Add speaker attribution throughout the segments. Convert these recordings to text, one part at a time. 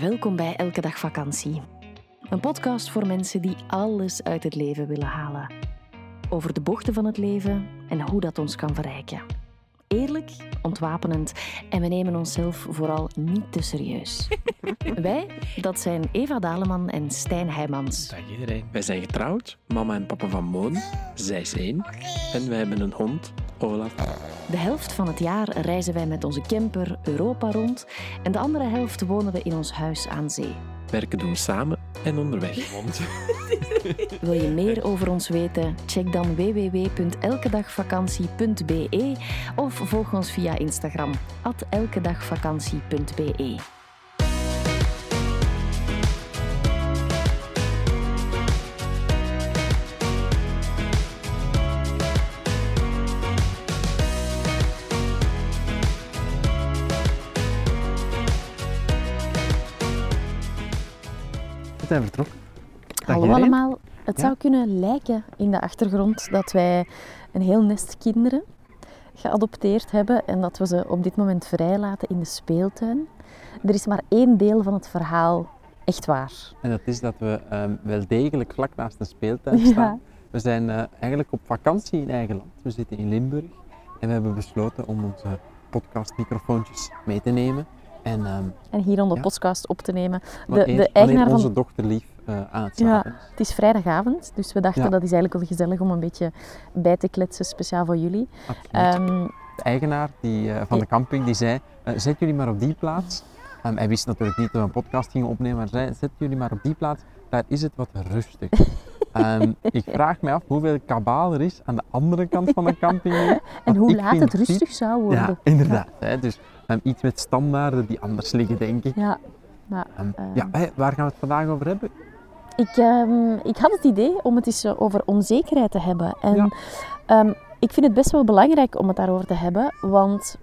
Speaker 1: Welkom bij Elke Dag Vakantie. Een podcast voor mensen die alles uit het leven willen halen. Over de bochten van het leven en hoe dat ons kan verrijken. Eerlijk, ontwapenend en we nemen onszelf vooral niet te serieus. Wij, dat zijn Eva Daleman en Stijn Heijmans.
Speaker 2: Dag iedereen. Wij zijn getrouwd, mama en papa van Moon. Zij is één. En wij hebben een hond, Olaf.
Speaker 1: De helft van het jaar reizen wij met onze camper Europa rond en de andere helft wonen we in ons huis aan zee.
Speaker 2: Werken doen we samen en onderweg.
Speaker 1: Wil je meer over ons weten? Check dan www.elkedagvakantie.be of volg ons via Instagram elkedagvakantie.be.
Speaker 3: Vertrokken. Dag
Speaker 1: Hallo allemaal. Het
Speaker 3: Ja?
Speaker 1: zou kunnen lijken in de achtergrond dat wij een heel nest kinderen geadopteerd hebben en dat we ze op dit moment vrijlaten in de speeltuin. Er is maar één deel van het verhaal echt waar.
Speaker 3: En dat is dat we ehm, wel degelijk vlak naast een speeltuin
Speaker 1: Ja.
Speaker 3: staan. We zijn eh, eigenlijk op vakantie in eigen land. We zitten in Limburg en we hebben besloten om onze podcastmicrofoontjes mee te nemen. En ehm
Speaker 1: En hier om de
Speaker 3: Ja.
Speaker 1: podcast op te nemen. de
Speaker 3: wanneer
Speaker 1: eigenaar van-
Speaker 3: onze dochter lief eh, aan het
Speaker 1: Ja.
Speaker 3: slapen is.
Speaker 1: Het is vrijdagavond, dus we dachten
Speaker 3: Ja.
Speaker 1: dat is eigenlijk wel gezellig om een beetje bij te kletsen, speciaal voor jullie. Ehm,
Speaker 3: de eigenaar die, eh, van de camping die zei, eh, zet jullie maar op die plaats. Ehm, hij wist natuurlijk niet dat we een podcast gingen opnemen, maar zei, zet jullie maar op die plaats, daar is het wat rustig. Ik vraag me af hoeveel kabaal er is aan de andere kant van de camping.
Speaker 1: en hoe laat het rustig zou worden.
Speaker 3: Ja, inderdaad. Hè, dus ehm, iets met standaarden die anders liggen, denk ik.
Speaker 1: Ja. Maar,
Speaker 3: ehm, ja, waar gaan we het vandaag over hebben?
Speaker 1: Ik, ehm, ik had het idee om het eens eh, over onzekerheid te hebben. En
Speaker 3: Ja.
Speaker 1: ehm, ik vind het best wel belangrijk om het daarover te hebben, want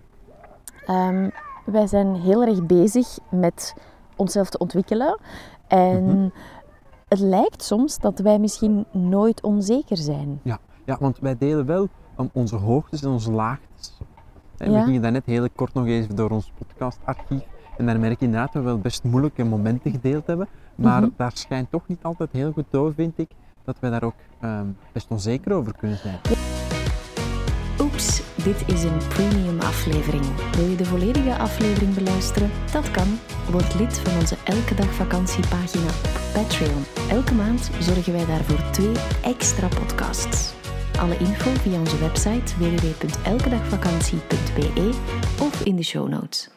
Speaker 1: ehm, wij zijn heel erg bezig met onszelf te ontwikkelen. En
Speaker 3: Mhm.
Speaker 1: het lijkt soms dat wij misschien nooit onzeker zijn.
Speaker 3: Ja, want wij delen wel um, onze hoogtes en onze laagtes. En
Speaker 1: Ja.
Speaker 3: We gingen daarnet heel kort nog even door ons podcastarchief. En daar merk je inderdaad dat we wel best moeilijke momenten gedeeld hebben. Maar
Speaker 1: Mhm.
Speaker 3: daar schijnt toch niet altijd heel goed door, vind ik, dat wij daar ook ehm, best onzeker over kunnen zijn.
Speaker 1: Oeps, dit is een premium aflevering. Wil je de volledige aflevering beluisteren? Dat kan. Word lid van onze Elke Dag Vakantiepagina op Patreon. Elke maand zorgen wij daarvoor twee extra podcasts. Alle info via onze website www.elkedagvakantie.be of in de show notes.